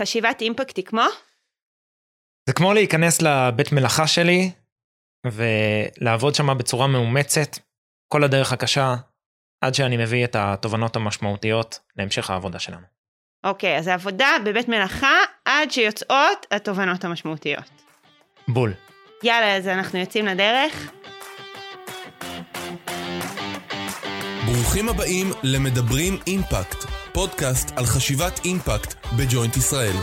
חשיבת אימפקט היא כמו? זה כמו להיכנס לבית מלאכה שלי ולעבוד שם בצורה מאומצת, כל הדרך הקשה, עד שאני מביא את התובנות המשמעותיות להמשך העבודה שלנו. אוקיי, אז העבודה בבית מלאכה עד שיוצאות התובנות המשמעותיות. בול. יאללה, אז אנחנו יוצאים לדרך. ברוכים הבאים למדברים אימפקט, פודקאסט על חשיבת אימפקט בג'וינט ישראל.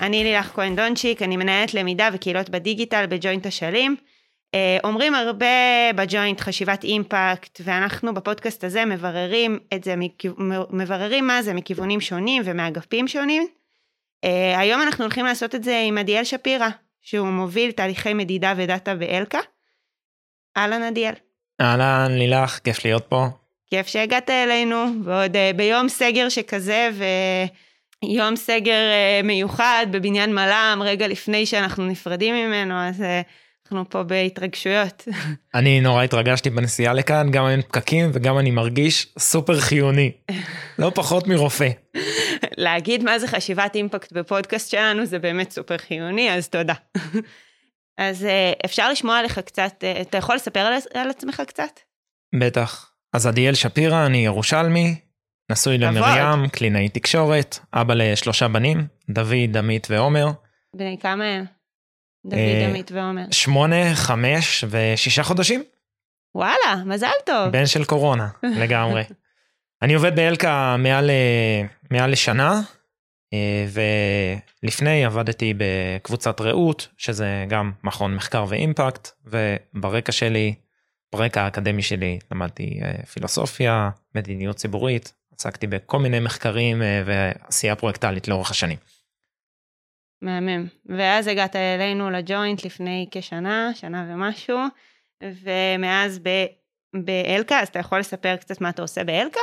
אני לילך כהן דונצ'יק, אני מנהלת למידה וקהילות בדיגיטל בג'וינט אשלים. אה, אומרים הרבה בג'וינט חשיבת אימפקט, ואנחנו בפודקאסט הזה מבררים את זה, מבררים מה זה מכיוונים שונים ומאגפים שונים. אה, היום אנחנו הולכים לעשות את זה עם עדיאל שפירא, שהוא מוביל תהליכי מדידה ודאטה באלקה. אהלן עדיאל. אהלן לילך, כיף להיות פה. כיף שהגעת אלינו, ועוד uh, ביום סגר שכזה, ויום סגר uh, מיוחד בבניין מלאם, רגע לפני שאנחנו נפרדים ממנו, אז uh, אנחנו פה בהתרגשויות. אני נורא התרגשתי בנסיעה לכאן, גם אין פקקים וגם אני מרגיש סופר חיוני. לא פחות מרופא. להגיד מה זה חשיבת אימפקט בפודקאסט שלנו זה באמת סופר חיוני, אז תודה. אז אפשר לשמוע עליך קצת, אתה יכול לספר על, על עצמך קצת? בטח. אז עדיאל שפירא, אני ירושלמי, נשוי למרים, קלינאי תקשורת, אבא לשלושה בנים, דוד, עמית ועומר. בני כמה הם? דוד, אה, עמית ועומר. שמונה, חמש ושישה חודשים. וואלה, מזל טוב. בן של קורונה, לגמרי. אני עובד באלקה מעל, אה, מעל לשנה, אה, ולפני עבדתי בקבוצת רעות, שזה גם מכון מחקר ואימפקט, וברקע שלי ברקע האקדמי שלי למדתי אה, פילוסופיה, מדיניות ציבורית, עסקתי בכל מיני מחקרים אה, ועשייה פרויקטלית לאורך השנים. מהמם. ואז הגעת אלינו לג'וינט לפני כשנה, שנה ומשהו, ומאז ב... באלקה, אז אתה יכול לספר קצת מה אתה עושה באלקה?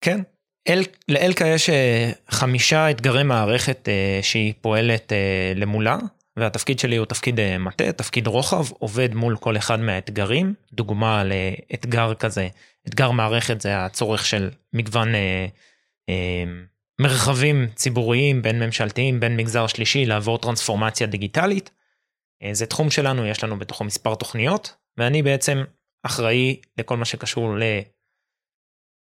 כן. אל, לאלקה יש אה, חמישה אתגרי מערכת שהיא פועלת למולה. והתפקיד שלי הוא תפקיד אה, מטה, תפקיד רוחב, עובד מול כל אחד מהאתגרים. דוגמה לאתגר כזה, אתגר מערכת זה הצורך של מגוון אה, אה, מרחבים ציבוריים, בין ממשלתיים, בין מגזר שלישי, לעבור טרנספורמציה דיגיטלית. אה, זה תחום שלנו, יש לנו בתוכו מספר תוכניות, ואני בעצם אחראי לכל מה שקשור ל...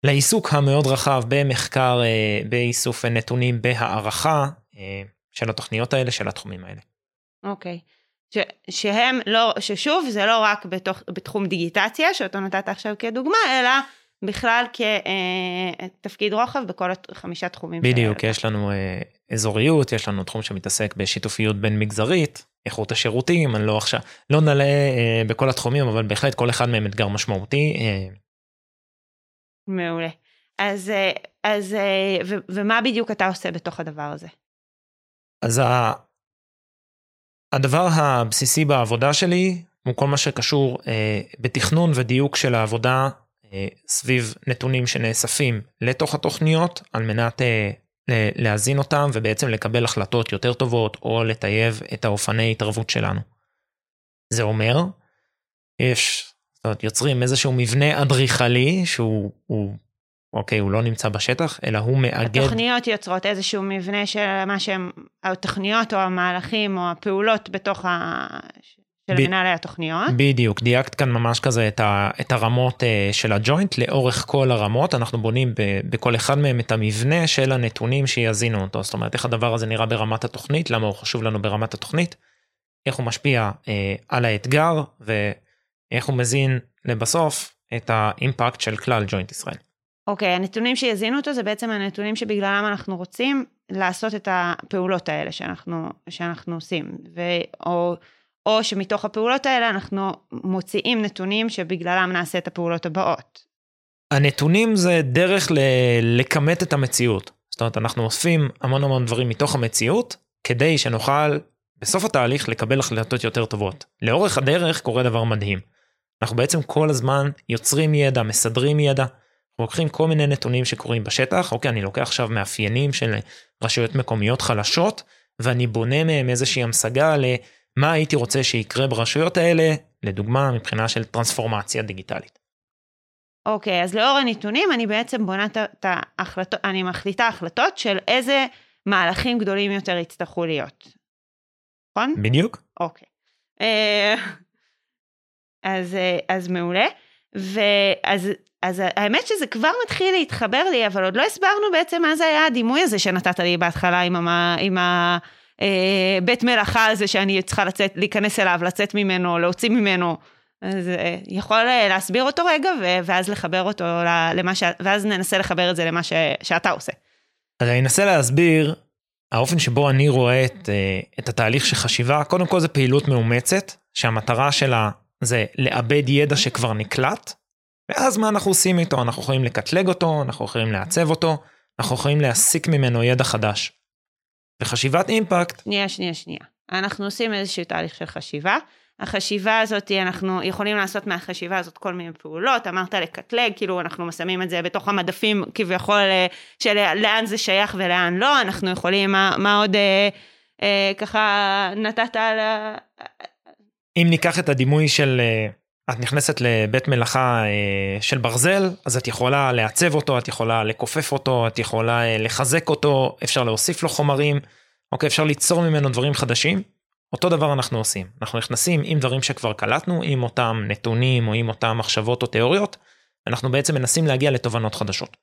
לעיסוק המאוד רחב במחקר, אה, באיסוף נתונים, בהערכה אה, של התוכניות האלה, של התחומים האלה. אוקיי. ש, שהם לא, ששוב, זה לא רק בתוך, בתחום דיגיטציה, שאותו נתת עכשיו כדוגמה, אלא בכלל כתפקיד אה, רוחב בכל החמישה תחומים. בדיוק, יש לנו אה, אזוריות, יש לנו תחום שמתעסק בשיתופיות בין מגזרית, איכות השירותים, אני לא עכשיו, לא נעלה אה, בכל התחומים, אבל בהחלט כל אחד מהם אתגר משמעותי. מעולה. אז, אז ו, ומה בדיוק אתה עושה בתוך הדבר הזה? אז הדבר הבסיסי בעבודה שלי הוא כל מה שקשור אה, בתכנון ודיוק של העבודה אה, סביב נתונים שנאספים לתוך התוכניות על מנת אה, להזין אותם ובעצם לקבל החלטות יותר טובות או לטייב את האופני התערבות שלנו. זה אומר, יש, זאת אומרת, יוצרים איזשהו מבנה אדריכלי שהוא אוקיי, הוא לא נמצא בשטח, אלא הוא מאגד... התוכניות יוצרות איזשהו מבנה של מה שהם, התוכניות או המהלכים או הפעולות בתוך ה... של ב... מנהלי התוכניות. בדיוק, דייקת כאן ממש כזה את, ה... את הרמות uh, של הג'וינט, לאורך כל הרמות, אנחנו בונים ב... בכל אחד מהם את המבנה של הנתונים שיזינו אותו, זאת אומרת, איך הדבר הזה נראה ברמת התוכנית, למה הוא חשוב לנו ברמת התוכנית, איך הוא משפיע uh, על האתגר, ואיך הוא מזין לבסוף את האימפקט של כלל ג'וינט ישראל. אוקיי, הנתונים שיזינו אותו זה בעצם הנתונים שבגללם אנחנו רוצים לעשות את הפעולות האלה שאנחנו, שאנחנו עושים, ו, או, או שמתוך הפעולות האלה אנחנו מוציאים נתונים שבגללם נעשה את הפעולות הבאות. הנתונים זה דרך ל- לכמת את המציאות. זאת אומרת, אנחנו אוספים המון המון דברים מתוך המציאות, כדי שנוכל בסוף התהליך לקבל החלטות יותר טובות. לאורך הדרך קורה דבר מדהים. אנחנו בעצם כל הזמן יוצרים ידע, מסדרים ידע, לוקחים כל מיני נתונים שקורים בשטח, אוקיי, אני לוקח עכשיו מאפיינים של רשויות מקומיות חלשות, ואני בונה מהם איזושהי המשגה למה הייתי רוצה שיקרה ברשויות האלה, לדוגמה מבחינה של טרנספורמציה דיגיטלית. אוקיי, אז לאור הנתונים אני בעצם בונה את ההחלטות, אני מחליטה החלטות של איזה מהלכים גדולים יותר יצטרכו להיות. נכון? בדיוק. אוקיי. אה, אז, אה, אז מעולה. ואז אז האמת שזה כבר מתחיל להתחבר לי, אבל עוד לא הסברנו בעצם מה זה היה הדימוי הזה שנתת לי בהתחלה עם, המה, עם הבית אה, מלאכה הזה שאני צריכה לצאת, להיכנס אליו, לצאת ממנו, להוציא ממנו. אז יכול להסביר אותו רגע, ואז לחבר אותו למה ש... ואז ננסה לחבר את זה למה ש... שאתה עושה. אני אנסה להסביר האופן שבו אני רואה את, אה, את התהליך של חשיבה, קודם כל זה פעילות מאומצת, שהמטרה שלה זה לאבד ידע שכבר נקלט, ואז מה אנחנו עושים איתו? אנחנו יכולים לקטלג אותו, אנחנו יכולים לעצב אותו, אנחנו יכולים להסיק ממנו ידע חדש. וחשיבת אימפקט... שנייה, שנייה, שנייה. אנחנו עושים איזשהו תהליך של חשיבה. החשיבה הזאת, אנחנו יכולים לעשות מהחשיבה הזאת כל מיני פעולות, אמרת לקטלג, כאילו אנחנו שמים את זה בתוך המדפים כביכול אה, של לאן זה שייך ולאן לא, אנחנו יכולים, מה, מה עוד אה, אה, ככה נתת על... אם ניקח את הדימוי של אה, את נכנסת לבית מלאכה אה, של ברזל, אז את יכולה לעצב אותו, את יכולה לכופף אותו, את יכולה אה, לחזק אותו, אפשר להוסיף לו חומרים, אוקיי, אפשר ליצור ממנו דברים חדשים. אותו דבר אנחנו עושים, אנחנו נכנסים עם דברים שכבר קלטנו, עם אותם נתונים או עם אותם מחשבות או תיאוריות, אנחנו בעצם מנסים להגיע לתובנות חדשות.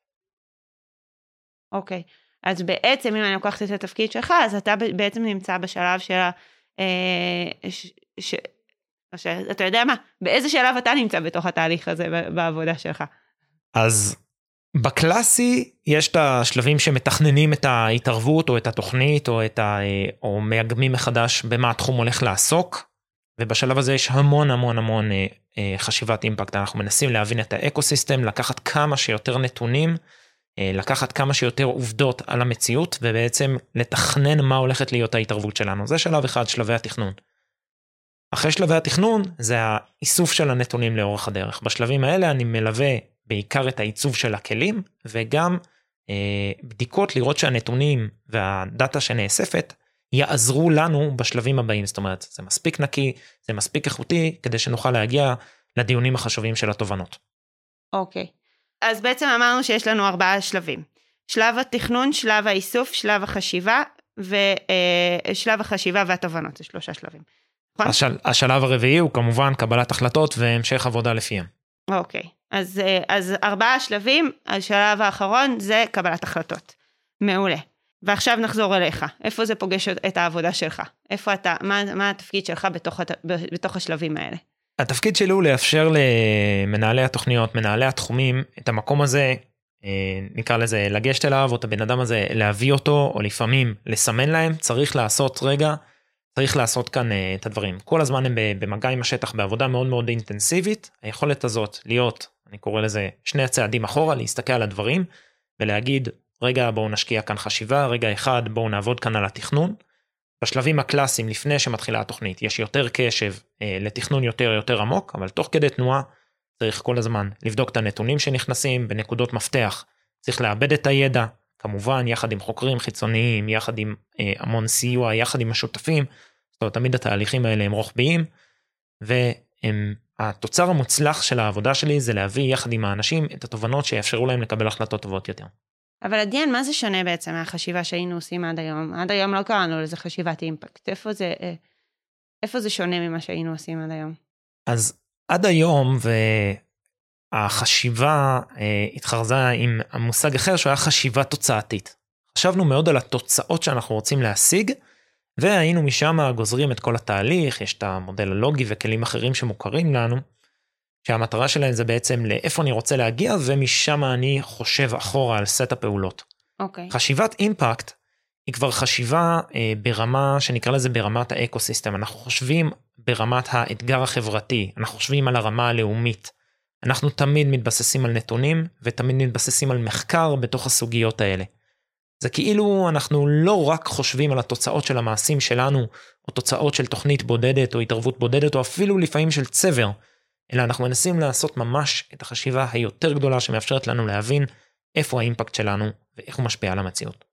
אוקיי, אז בעצם אם אני לוקחת את התפקיד שלך, אז אתה בעצם נמצא בשלב של ה... אה, ש... ש... אתה יודע מה, באיזה שלב אתה נמצא בתוך התהליך הזה בעבודה שלך? אז בקלאסי יש את השלבים שמתכננים את ההתערבות או את התוכנית או את ה... או מאגמים מחדש במה התחום הולך לעסוק. ובשלב הזה יש המון המון המון אה, אה, חשיבת אימפקט אנחנו מנסים להבין את האקו סיסטם לקחת כמה שיותר נתונים אה, לקחת כמה שיותר עובדות על המציאות ובעצם לתכנן מה הולכת להיות ההתערבות שלנו זה שלב אחד שלבי התכנון. אחרי שלבי התכנון זה האיסוף של הנתונים לאורך הדרך בשלבים האלה אני מלווה בעיקר את העיצוב של הכלים וגם אה, בדיקות לראות שהנתונים והדאטה שנאספת יעזרו לנו בשלבים הבאים זאת אומרת זה מספיק נקי זה מספיק איכותי כדי שנוכל להגיע לדיונים החשובים של התובנות. אוקיי okay. אז בעצם אמרנו שיש לנו ארבעה שלבים שלב התכנון שלב האיסוף שלב החשיבה ושלב אה, החשיבה והתובנות זה שלושה שלבים. נכון? השל, השלב הרביעי הוא כמובן קבלת החלטות והמשך עבודה לפיהם. אוקיי, אז, אה, אז ארבעה שלבים, השלב האחרון זה קבלת החלטות. מעולה. ועכשיו נחזור אליך, איפה זה פוגש את העבודה שלך? איפה אתה, מה, מה התפקיד שלך בתוך, בתוך השלבים האלה? התפקיד שלי הוא לאפשר למנהלי התוכניות, מנהלי התחומים, את המקום הזה, אה, נקרא לזה לגשת אליו, או את הבן אדם הזה להביא אותו, או לפעמים לסמן להם, צריך לעשות רגע צריך לעשות כאן uh, את הדברים כל הזמן הם במגע עם השטח בעבודה מאוד מאוד אינטנסיבית היכולת הזאת להיות אני קורא לזה שני הצעדים אחורה להסתכל על הדברים ולהגיד רגע בואו נשקיע כאן חשיבה רגע אחד בואו נעבוד כאן על התכנון. בשלבים הקלאסיים לפני שמתחילה התוכנית יש יותר קשב uh, לתכנון יותר יותר עמוק אבל תוך כדי תנועה צריך כל הזמן לבדוק את הנתונים שנכנסים בנקודות מפתח צריך לאבד את הידע כמובן יחד עם חוקרים חיצוניים יחד עם uh, המון סיוע יחד עם השותפים זאת אומרת, תמיד התהליכים האלה הם רוחביים, והתוצר המוצלח של העבודה שלי זה להביא יחד עם האנשים את התובנות שיאפשרו להם לקבל החלטות טובות יותר. אבל עדיין, מה זה שונה בעצם מהחשיבה שהיינו עושים עד היום? עד היום לא קראנו לזה חשיבת אימפקט. איפה זה, אה, איפה זה שונה ממה שהיינו עושים עד היום? אז עד היום, והחשיבה אה, התחרזה עם המושג אחר שהוא היה חשיבה תוצאתית. חשבנו מאוד על התוצאות שאנחנו רוצים להשיג, והיינו משם גוזרים את כל התהליך, יש את המודל הלוגי וכלים אחרים שמוכרים לנו, שהמטרה שלהם זה בעצם לאיפה אני רוצה להגיע, ומשם אני חושב אחורה על סט הפעולות. אוקיי. Okay. חשיבת אימפקט היא כבר חשיבה אה, ברמה שנקרא לזה ברמת האקו סיסטם, אנחנו חושבים ברמת האתגר החברתי, אנחנו חושבים על הרמה הלאומית. אנחנו תמיד מתבססים על נתונים ותמיד מתבססים על מחקר בתוך הסוגיות האלה. זה כאילו אנחנו לא רק חושבים על התוצאות של המעשים שלנו, או תוצאות של תוכנית בודדת, או התערבות בודדת, או אפילו לפעמים של צבר, אלא אנחנו מנסים לעשות ממש את החשיבה היותר גדולה שמאפשרת לנו להבין איפה האימפקט שלנו ואיך הוא משפיע על המציאות.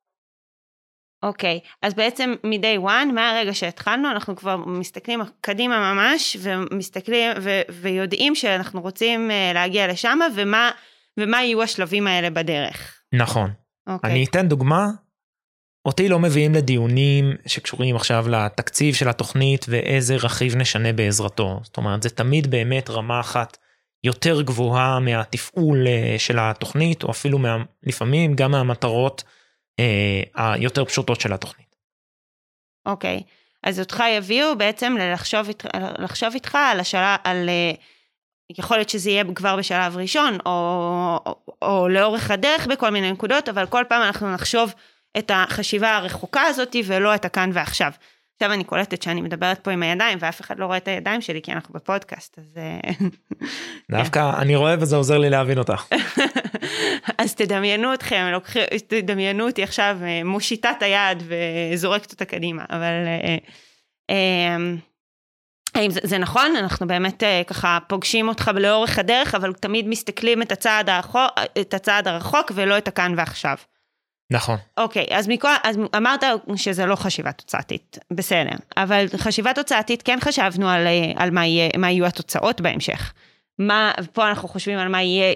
אוקיי, אז בעצם מ-day one, מהרגע שהתחלנו, אנחנו כבר מסתכלים קדימה ממש, ומסתכלים ו- ויודעים שאנחנו רוצים uh, להגיע לשם, ומה, ומה יהיו השלבים האלה בדרך. נכון. אוקיי. אני אתן דוגמה. אותי לא מביאים לדיונים שקשורים עכשיו לתקציב של התוכנית ואיזה רכיב נשנה בעזרתו. זאת אומרת, זה תמיד באמת רמה אחת יותר גבוהה מהתפעול אה, של התוכנית, או אפילו מה, לפעמים גם מהמטרות אה, היותר פשוטות של התוכנית. אוקיי, אז אותך יביאו בעצם לחשוב, לחשוב איתך על השאלה, על... אה, יכול להיות שזה יהיה כבר בשלב ראשון, או, או, או לאורך הדרך בכל מיני נקודות, אבל כל פעם אנחנו נחשוב את החשיבה הרחוקה הזאת ולא את הכאן ועכשיו. עכשיו אני קולטת שאני מדברת פה עם הידיים ואף אחד לא רואה את הידיים שלי כי אנחנו בפודקאסט אז אה, דווקא אני רואה וזה עוזר לי להבין אותך. אז תדמיינו אתכם לוקחים תדמיינו אותי עכשיו אה, מושיטה את היד וזורקת אותה קדימה אבל אה, האם זה, זה נכון אנחנו באמת ככה פוגשים אותך לאורך הדרך אבל תמיד מסתכלים את הצעד, הרחוק, את הצעד הרחוק ולא את הכאן ועכשיו. נכון. אוקיי, אז, מכל, אז אמרת שזה לא חשיבה תוצאתית, בסדר. אבל חשיבה תוצאתית, כן חשבנו על, על מה, יהיה, מה יהיו התוצאות בהמשך. מה, פה אנחנו חושבים על מה יהיה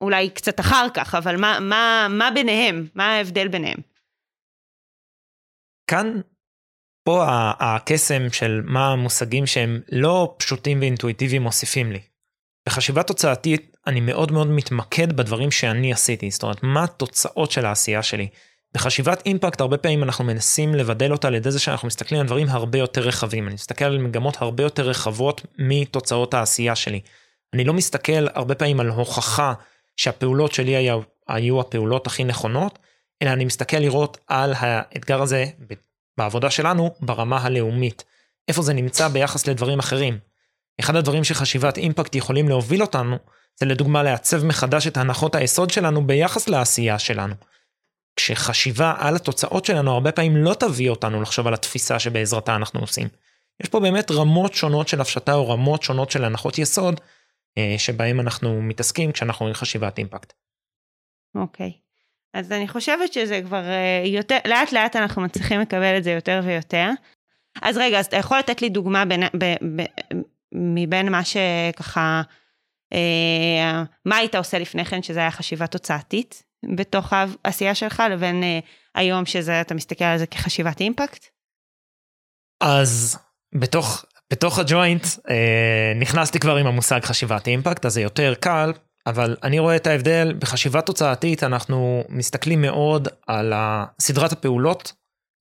אולי קצת אחר כך, אבל מה, מה, מה ביניהם? מה ההבדל ביניהם? כאן, פה הקסם של מה המושגים שהם לא פשוטים ואינטואיטיביים מוסיפים לי. בחשיבה תוצאתית אני מאוד מאוד מתמקד בדברים שאני עשיתי, זאת אומרת, מה התוצאות של העשייה שלי. בחשיבת אימפקט הרבה פעמים אנחנו מנסים לבדל אותה על ידי זה שאנחנו מסתכלים על דברים הרבה יותר רחבים, אני מסתכל על מגמות הרבה יותר רחבות מתוצאות העשייה שלי. אני לא מסתכל הרבה פעמים על הוכחה שהפעולות שלי היו, היו הפעולות הכי נכונות, אלא אני מסתכל לראות על האתגר הזה בעבודה שלנו ברמה הלאומית. איפה זה נמצא ביחס לדברים אחרים. אחד הדברים שחשיבת אימפקט יכולים להוביל אותנו, זה לדוגמה לעצב מחדש את הנחות היסוד שלנו ביחס לעשייה שלנו. כשחשיבה על התוצאות שלנו הרבה פעמים לא תביא אותנו לחשוב על התפיסה שבעזרתה אנחנו עושים. יש פה באמת רמות שונות של הפשטה או רמות שונות של הנחות יסוד אה, שבהם אנחנו מתעסקים כשאנחנו רואים חשיבת אימפקט. אוקיי. Okay. אז אני חושבת שזה כבר אה, יותר, לאט לאט אנחנו מצליחים לקבל את זה יותר ויותר. אז רגע, אז אתה יכול לתת לי דוגמה בין, ב, ב, מבין מה שככה, מה היית עושה לפני כן שזה היה חשיבה תוצאתית בתוך העשייה שלך, לבין אה, היום שזה, אתה מסתכל על זה כחשיבת אימפקט? אז בתוך, בתוך הג'וינט אה, נכנסתי כבר עם המושג חשיבת אימפקט, אז זה יותר קל, אבל אני רואה את ההבדל, בחשיבה תוצאתית אנחנו מסתכלים מאוד על סדרת הפעולות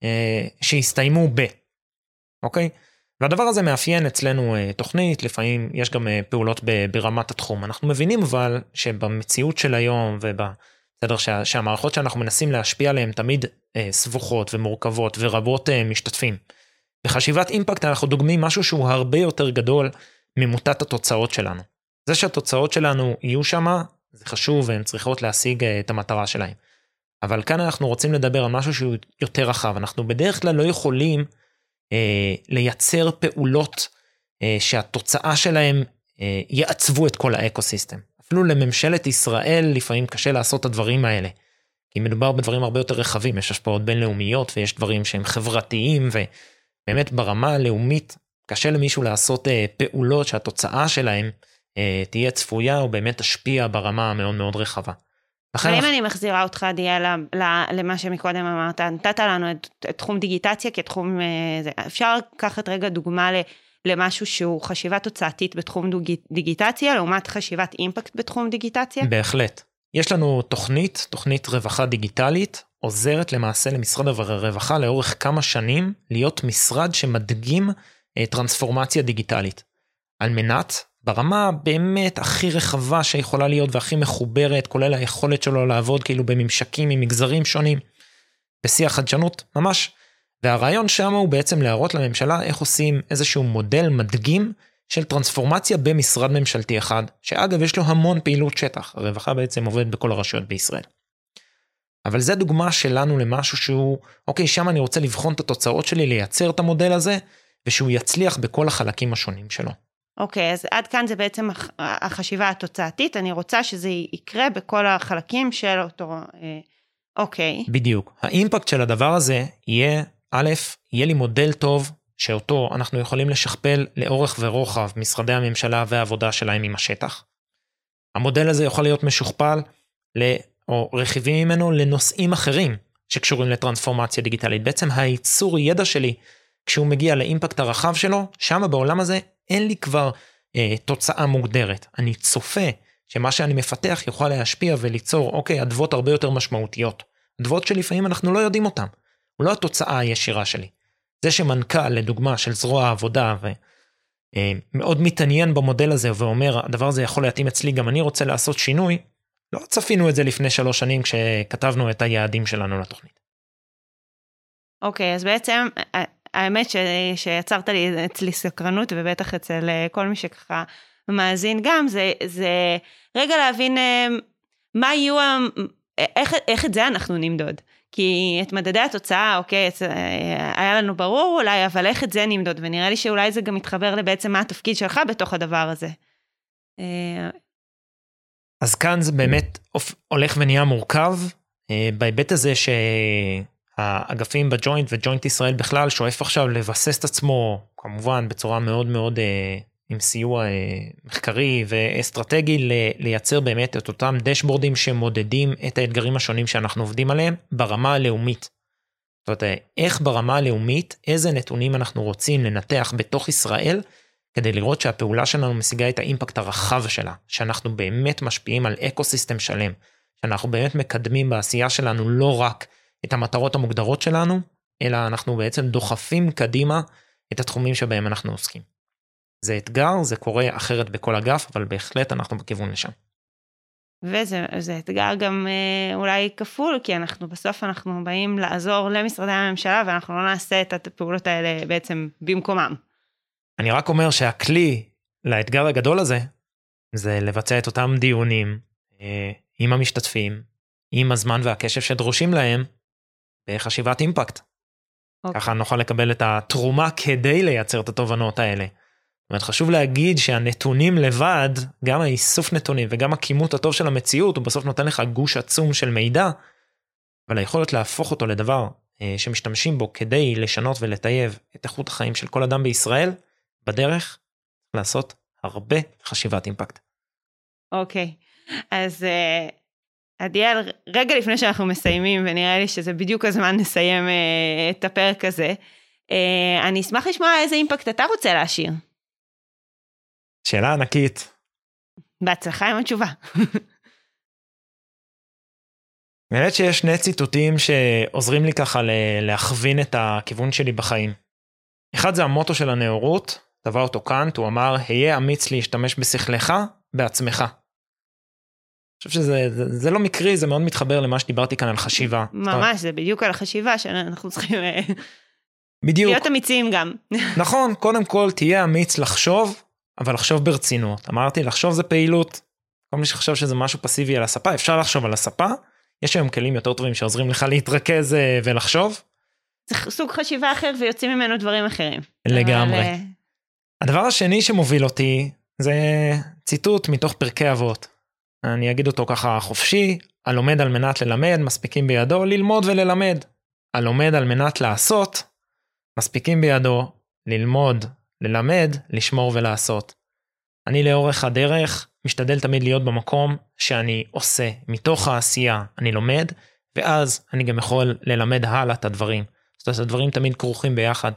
אה, שהסתיימו ב, אוקיי? והדבר הזה מאפיין אצלנו אה, תוכנית, לפעמים יש גם אה, פעולות ברמת התחום. אנחנו מבינים אבל שבמציאות של היום ובסדר שה, שהמערכות שאנחנו מנסים להשפיע עליהן תמיד אה, סבוכות ומורכבות ורבות משתתפים. בחשיבת אימפקט אנחנו דוגמים משהו שהוא הרבה יותר גדול ממוטת התוצאות שלנו. זה שהתוצאות שלנו יהיו שמה, זה חשוב והן צריכות להשיג את המטרה שלהן. אבל כאן אנחנו רוצים לדבר על משהו שהוא יותר רחב, אנחנו בדרך כלל לא יכולים אה, לייצר פעולות אה, שהתוצאה שלהם אה, יעצבו את כל האקוסיסטם. אפילו לממשלת ישראל לפעמים קשה לעשות את הדברים האלה. כי מדובר בדברים הרבה יותר רחבים, יש השפעות בינלאומיות ויש דברים שהם חברתיים ובאמת ברמה הלאומית קשה למישהו לעשות אה, פעולות שהתוצאה שלהם אה, תהיה צפויה או באמת תשפיע ברמה המאוד מאוד רחבה. ואם אני מחזירה אותך, דיה, למה שמקודם אמרת, נתת לנו את, את תחום דיגיטציה כתחום, אה, זה, אפשר לקחת רגע דוגמה ל, למשהו שהוא חשיבה תוצאתית בתחום דיגיטציה, לעומת חשיבת אימפקט בתחום דיגיטציה? בהחלט. יש לנו תוכנית, תוכנית רווחה דיגיטלית, עוזרת למעשה למשרד הרווחה לאורך כמה שנים להיות משרד שמדגים אה, טרנספורמציה דיגיטלית. על מנת ברמה באמת הכי רחבה שיכולה להיות והכי מחוברת, כולל היכולת שלו לעבוד כאילו בממשקים עם מגזרים שונים. בשיא החדשנות, ממש. והרעיון שם הוא בעצם להראות לממשלה איך עושים איזשהו מודל מדגים של טרנספורמציה במשרד ממשלתי אחד, שאגב יש לו המון פעילות שטח, הרווחה בעצם עובדת בכל הרשויות בישראל. אבל זה דוגמה שלנו למשהו שהוא, אוקיי, שם אני רוצה לבחון את התוצאות שלי, לייצר את המודל הזה, ושהוא יצליח בכל החלקים השונים שלו. אוקיי, אז עד כאן זה בעצם החשיבה התוצאתית, אני רוצה שזה יקרה בכל החלקים של אותו, אה, אוקיי. בדיוק. האימפקט של הדבר הזה יהיה, א', יהיה לי מודל טוב שאותו אנחנו יכולים לשכפל לאורך ורוחב משרדי הממשלה והעבודה שלהם עם השטח. המודל הזה יכול להיות משוכפל, ל, או רכיבים ממנו לנושאים אחרים שקשורים לטרנספורמציה דיגיטלית. בעצם הייצור ידע שלי, כשהוא מגיע לאימפקט הרחב שלו, שם בעולם הזה אין לי כבר אה, תוצאה מוגדרת. אני צופה שמה שאני מפתח יוכל להשפיע וליצור, אוקיי, אדוות הרבה יותר משמעותיות. אדוות שלפעמים אנחנו לא יודעים אותן. הוא לא התוצאה הישירה שלי. זה שמנכ"ל, לדוגמה, של זרוע העבודה, ומאוד אה, מתעניין במודל הזה ואומר, הדבר הזה יכול להתאים אצלי, גם אני רוצה לעשות שינוי, לא צפינו את זה לפני שלוש שנים כשכתבנו את היעדים שלנו לתוכנית. אוקיי, okay, אז בעצם האמת ש, שיצרת לי אצלי סקרנות, ובטח אצל אה, כל מי שככה מאזין גם, זה, זה רגע להבין אה, מה יהיו, איך, איך את זה אנחנו נמדוד. כי את מדדי התוצאה, אוקיי, אה, היה לנו ברור אולי, אבל איך את זה נמדוד, ונראה לי שאולי זה גם מתחבר לבעצם מה התפקיד שלך בתוך הדבר הזה. אז כאן זה באמת הולך ונהיה מורכב, בהיבט הזה שהאגפים בג'וינט וג'וינט ישראל בכלל שואף עכשיו לבסס את עצמו, כמובן בצורה מאוד מאוד עם סיוע אה, מחקרי ואסטרטגי לייצר באמת את אותם דשבורדים שמודדים את האתגרים השונים שאנחנו עובדים עליהם ברמה הלאומית. זאת אומרת, אה, איך ברמה הלאומית, איזה נתונים אנחנו רוצים לנתח בתוך ישראל, כדי לראות שהפעולה שלנו משיגה את האימפקט הרחב שלה, שאנחנו באמת משפיעים על אקו סיסטם שלם, שאנחנו באמת מקדמים בעשייה שלנו לא רק את המטרות המוגדרות שלנו, אלא אנחנו בעצם דוחפים קדימה את התחומים שבהם אנחנו עוסקים. זה אתגר, זה קורה אחרת בכל אגף, אבל בהחלט אנחנו בכיוון לשם. וזה אתגר גם אה, אולי כפול, כי אנחנו בסוף אנחנו באים לעזור למשרדי הממשלה, ואנחנו לא נעשה את הפעולות האלה בעצם במקומם. אני רק אומר שהכלי לאתגר הגדול הזה, זה לבצע את אותם דיונים אה, עם המשתתפים, עם הזמן והקשב שדרושים להם, בחשיבת אימפקט. אוקיי. ככה נוכל לקבל את התרומה כדי לייצר את התובנות האלה. זאת אומרת, חשוב להגיד שהנתונים לבד, גם האיסוף נתונים וגם הכימות הטוב של המציאות, הוא בסוף נותן לך גוש עצום של מידע, אבל היכולת להפוך אותו לדבר אה, שמשתמשים בו כדי לשנות ולטייב את איכות החיים של כל אדם בישראל, בדרך לעשות הרבה חשיבת אימפקט. אוקיי, okay. אז uh, עדיאל, רגע לפני שאנחנו מסיימים, ונראה לי שזה בדיוק הזמן לסיים uh, את הפרק הזה, uh, אני אשמח לשמוע איזה אימפקט אתה רוצה להשאיר. שאלה ענקית. בהצלחה עם התשובה. באמת שיש שני ציטוטים שעוזרים לי ככה להכווין את הכיוון שלי בחיים. אחד זה המוטו של הנאורות, טבע אותו קאנט, הוא אמר, היה אמיץ להשתמש בשכלך בעצמך. חושב שזה זה, זה לא מקרי, זה מאוד מתחבר למה שדיברתי כאן על חשיבה. ממש, זה בדיוק על החשיבה שאנחנו צריכים אה, בדיוק. להיות אמיצים גם. נכון, קודם כל תהיה אמיץ לחשוב אבל לחשוב ברצינות. אמרתי, לחשוב זה פעילות. כל מי שחשב שזה משהו פסיבי על הספה, אפשר לחשוב על הספה. יש היום כלים יותר טובים שעוזרים לך להתרכז אה, ולחשוב. זה סוג חשיבה אחר ויוצאים ממנו דברים אחרים. לגמרי. אבל... אה, הדבר השני שמוביל אותי זה ציטוט מתוך פרקי אבות. אני אגיד אותו ככה חופשי, הלומד על מנת ללמד, מספיקים בידו ללמוד וללמד. הלומד על מנת לעשות, מספיקים בידו ללמוד ללמד, לשמור ולעשות. אני לאורך הדרך משתדל תמיד להיות במקום שאני עושה, מתוך העשייה אני לומד, ואז אני גם יכול ללמד הלאה את הדברים. זאת אומרת, הדברים תמיד כרוכים ביחד.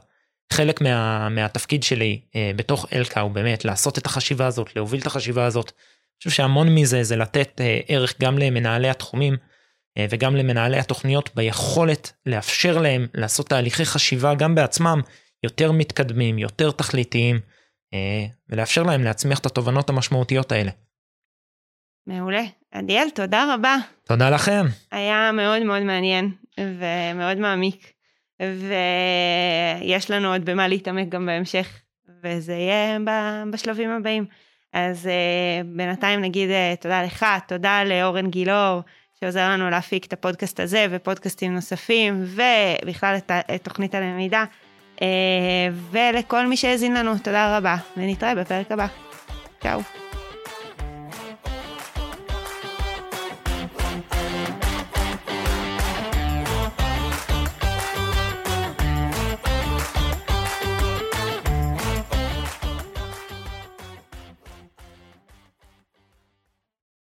חלק מה, מהתפקיד שלי אה, בתוך אלקה הוא באמת לעשות את החשיבה הזאת, להוביל את החשיבה הזאת. חושב שהמון מזה זה לתת אה, ערך גם למנהלי התחומים אה, וגם למנהלי התוכניות ביכולת לאפשר להם לעשות תהליכי חשיבה גם בעצמם יותר מתקדמים, יותר תכליתיים, אה, ולאפשר להם להצמיח את התובנות המשמעותיות האלה. מעולה. עדיאל, תודה רבה. תודה לכם. היה מאוד מאוד מעניין ומאוד מעמיק, ויש לנו עוד במה להתעמק גם בהמשך, וזה יהיה בשלבים הבאים. אז uh, בינתיים נגיד uh, תודה לך, תודה לאורן גילאור, שעוזר לנו להפיק את הפודקאסט הזה ופודקאסטים נוספים, ובכלל את, את תוכנית הלמידה. אה, ולכל מי שהאזין לנו, תודה רבה, ונתראה בפרק הבא. צ'או.